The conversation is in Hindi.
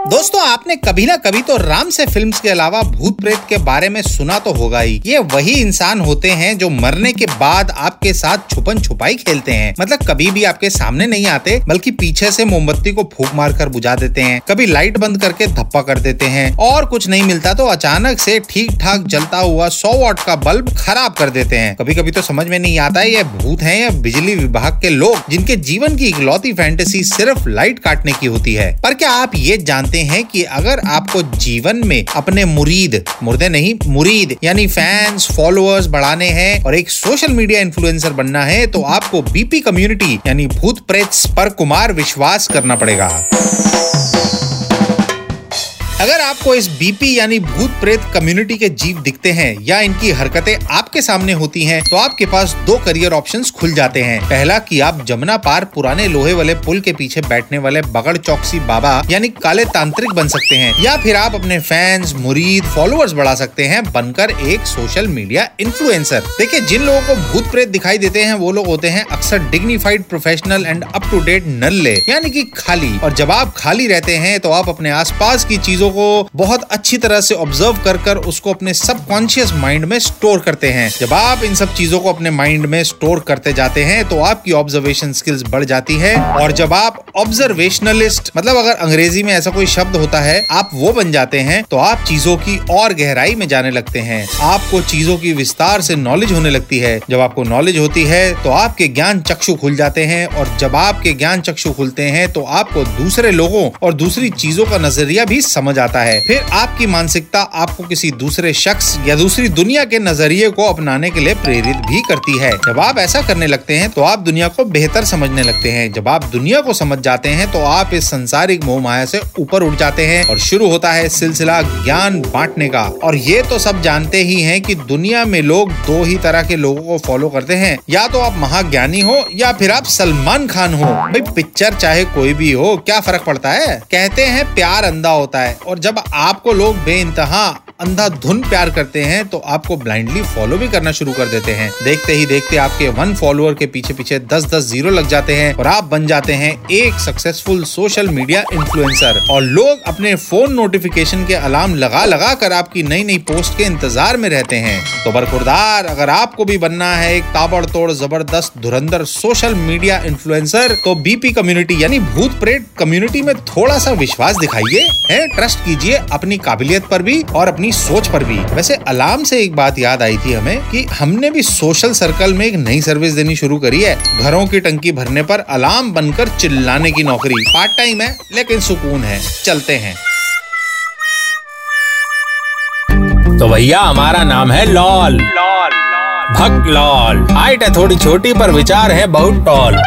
दोस्तों, आपने कभी ना कभी तो राम से फिल्म्स के अलावा भूत प्रेत के बारे में सुना तो होगा ही। ये वही इंसान होते हैं जो मरने के बाद आपके साथ छुपन छुपाई खेलते हैं। मतलब कभी भी आपके सामने नहीं आते, बल्कि पीछे से मोमबत्ती को फूक मार कर बुझा देते हैं। कभी लाइट बंद करके धप्पा कर देते हैं। और कुछ नहीं मिलता तो अचानक से ठीक ठाक जलता हुआ सौ वॉट का बल्ब खराब कर देते हैं। कभी कभी तो समझ में नहीं आता ये भूत है या बिजली विभाग के लोग, जिनके जीवन की इकलौती फैंटेसी सिर्फ़ लाइट काटने की होती है। पर क्या आप ये जानते हैं कि अगर आपको जीवन में अपने मुरीद, मुर्दे नहीं, मुरीद, यानी फैंस फॉलोअर्स बढ़ाने हैं और एक सोशल मीडिया इन्फ्लुएंसर बनना है तो आपको बीपी कम्युनिटी यानी भूत प्रेत पर कुमार विश्वास करना पड़ेगा। अगर आपको इस बीपी यानी भूत प्रेत कम्युनिटी के जीव दिखते हैं या इनकी हरकतें आपके सामने होती हैं, तो आपके पास दो करियर ऑप्शंस खुल जाते हैं। पहला कि आप जमुना पार पुराने लोहे वाले पुल के पीछे बैठने वाले बगड़ चौकसी बाबा यानी काले तांत्रिक बन सकते हैं या फिर आप अपने फैंस मुरीद फॉलोअर्स बढ़ा सकते हैं बनकर एक सोशल मीडिया इन्फ्लुएंसर देखिए जिन लोगों को भूत प्रेत दिखाई देते हैं वो लोग होते हैं अक्सर dignified professional and up to date नल्ले यानी कि खाली। और जब आप खाली रहते हैं तो आप अपने आसपास की चीज़ों चीज़ों को बहुत अच्छी तरह से ऑब्ज़र्व कर कर उसको अपने सबकॉन्शियस माइंड में स्टोर करते हैं। जब आप इन सब चीज़ों को अपने माइंड में स्टोर करते जाते हैं तो आपकी ऑब्जर्वेशन स्किल्स बढ़ जाती है। और जब आप ऑब्जर्वेशनलिस्ट मतलब अगर अंग्रेज़ी में ऐसा कोई शब्द होता है, आप वो बन जाते हैं तो आप चीज़ों की और गहराई में जाने लगते हैं। आपको चीज़ों की विस्तार से नॉलेज होने लगती है। जब आपको नॉलेज होती है तो आपके ज्ञान चक्षु खुल जाते हैं। और जब आपके ज्ञान चक्षु खुलते हैं तो आपको दूसरे लोगों और दूसरी चीज़ों का नज़रिया भी समझ आता है। फिर आपकी मानसिकता आपको किसी दूसरे शख्स या दूसरी दुनिया के नज़रिए को अपनाने के लिए प्रेरित भी करती है। जब आप ऐसा करने लगते हैं तो आप दुनिया को बेहतर समझने लगते हैं। जब आप दुनिया को समझ जाते हैं तो आप इस संसारिक मोह माया से ऊपर उठ जाते हैं और शुरू होता है सिलसिला ज्ञान बांटने का। और ये तो सब जानते ही हैं कि दुनिया में लोग दो ही तरह के लोगों को फॉलो करते हैं। या तो आप महाज्ञानी हो, या फिर आप सलमान खान हो। भाई पिक्चर चाहे कोई भी हो, क्या फ़र्क पड़ता है? कहते हैं, प्यार अंधा होता है। और जब आपको लोग बेइंतहा अंधाधुन प्यार करते हैं तो आपको ब्लाइंडली फॉलो भी करना शुरू कर देते हैं। देखते ही देखते आपके वन फॉलोअर के पीछे पीछे दस दस ज़ीरो लग जाते हैं और आप बन जाते हैं एक सक्सेसफुल सोशल मीडिया इन्फ्लुएंसर और लोग अपने फ़ोन नोटिफिकेशन के अलार्म लगा लगा कर आपकी नई नई पोस्ट के इंतज़ार में रहते हैं। तो बरखुरदार, अगर आपको भी बनना है एक ताबड़तोड़ ज़बरदस्त धुरंधर सोशल मीडिया इन्फ्लुएंसर तो बीपी कम्युनिटी यानी भूत प्रेत कम्युनिटी में थोड़ा सा विश्वास दिखाइए। ट्रस्ट कीजिए अपनी काबिलियत पर भी और अपनी अपनी सोच पर भी। वैसे अलार्म से एक बात याद आई थी हमें कि हमने भी सोशल सर्कल में एक नई सर्विस देनी शुरू करी है। घरों की टंकी भरने पर अलार्म बनकर चिल्लाने की नौकरी। पार्ट टाइम है लेकिन सुकून है। चलते हैं। तो भैया हमारा नाम है लॉल। लॉल भक्त लॉल। हाइट है थोड़ी छोटी पर विचार है बहुत टॉल।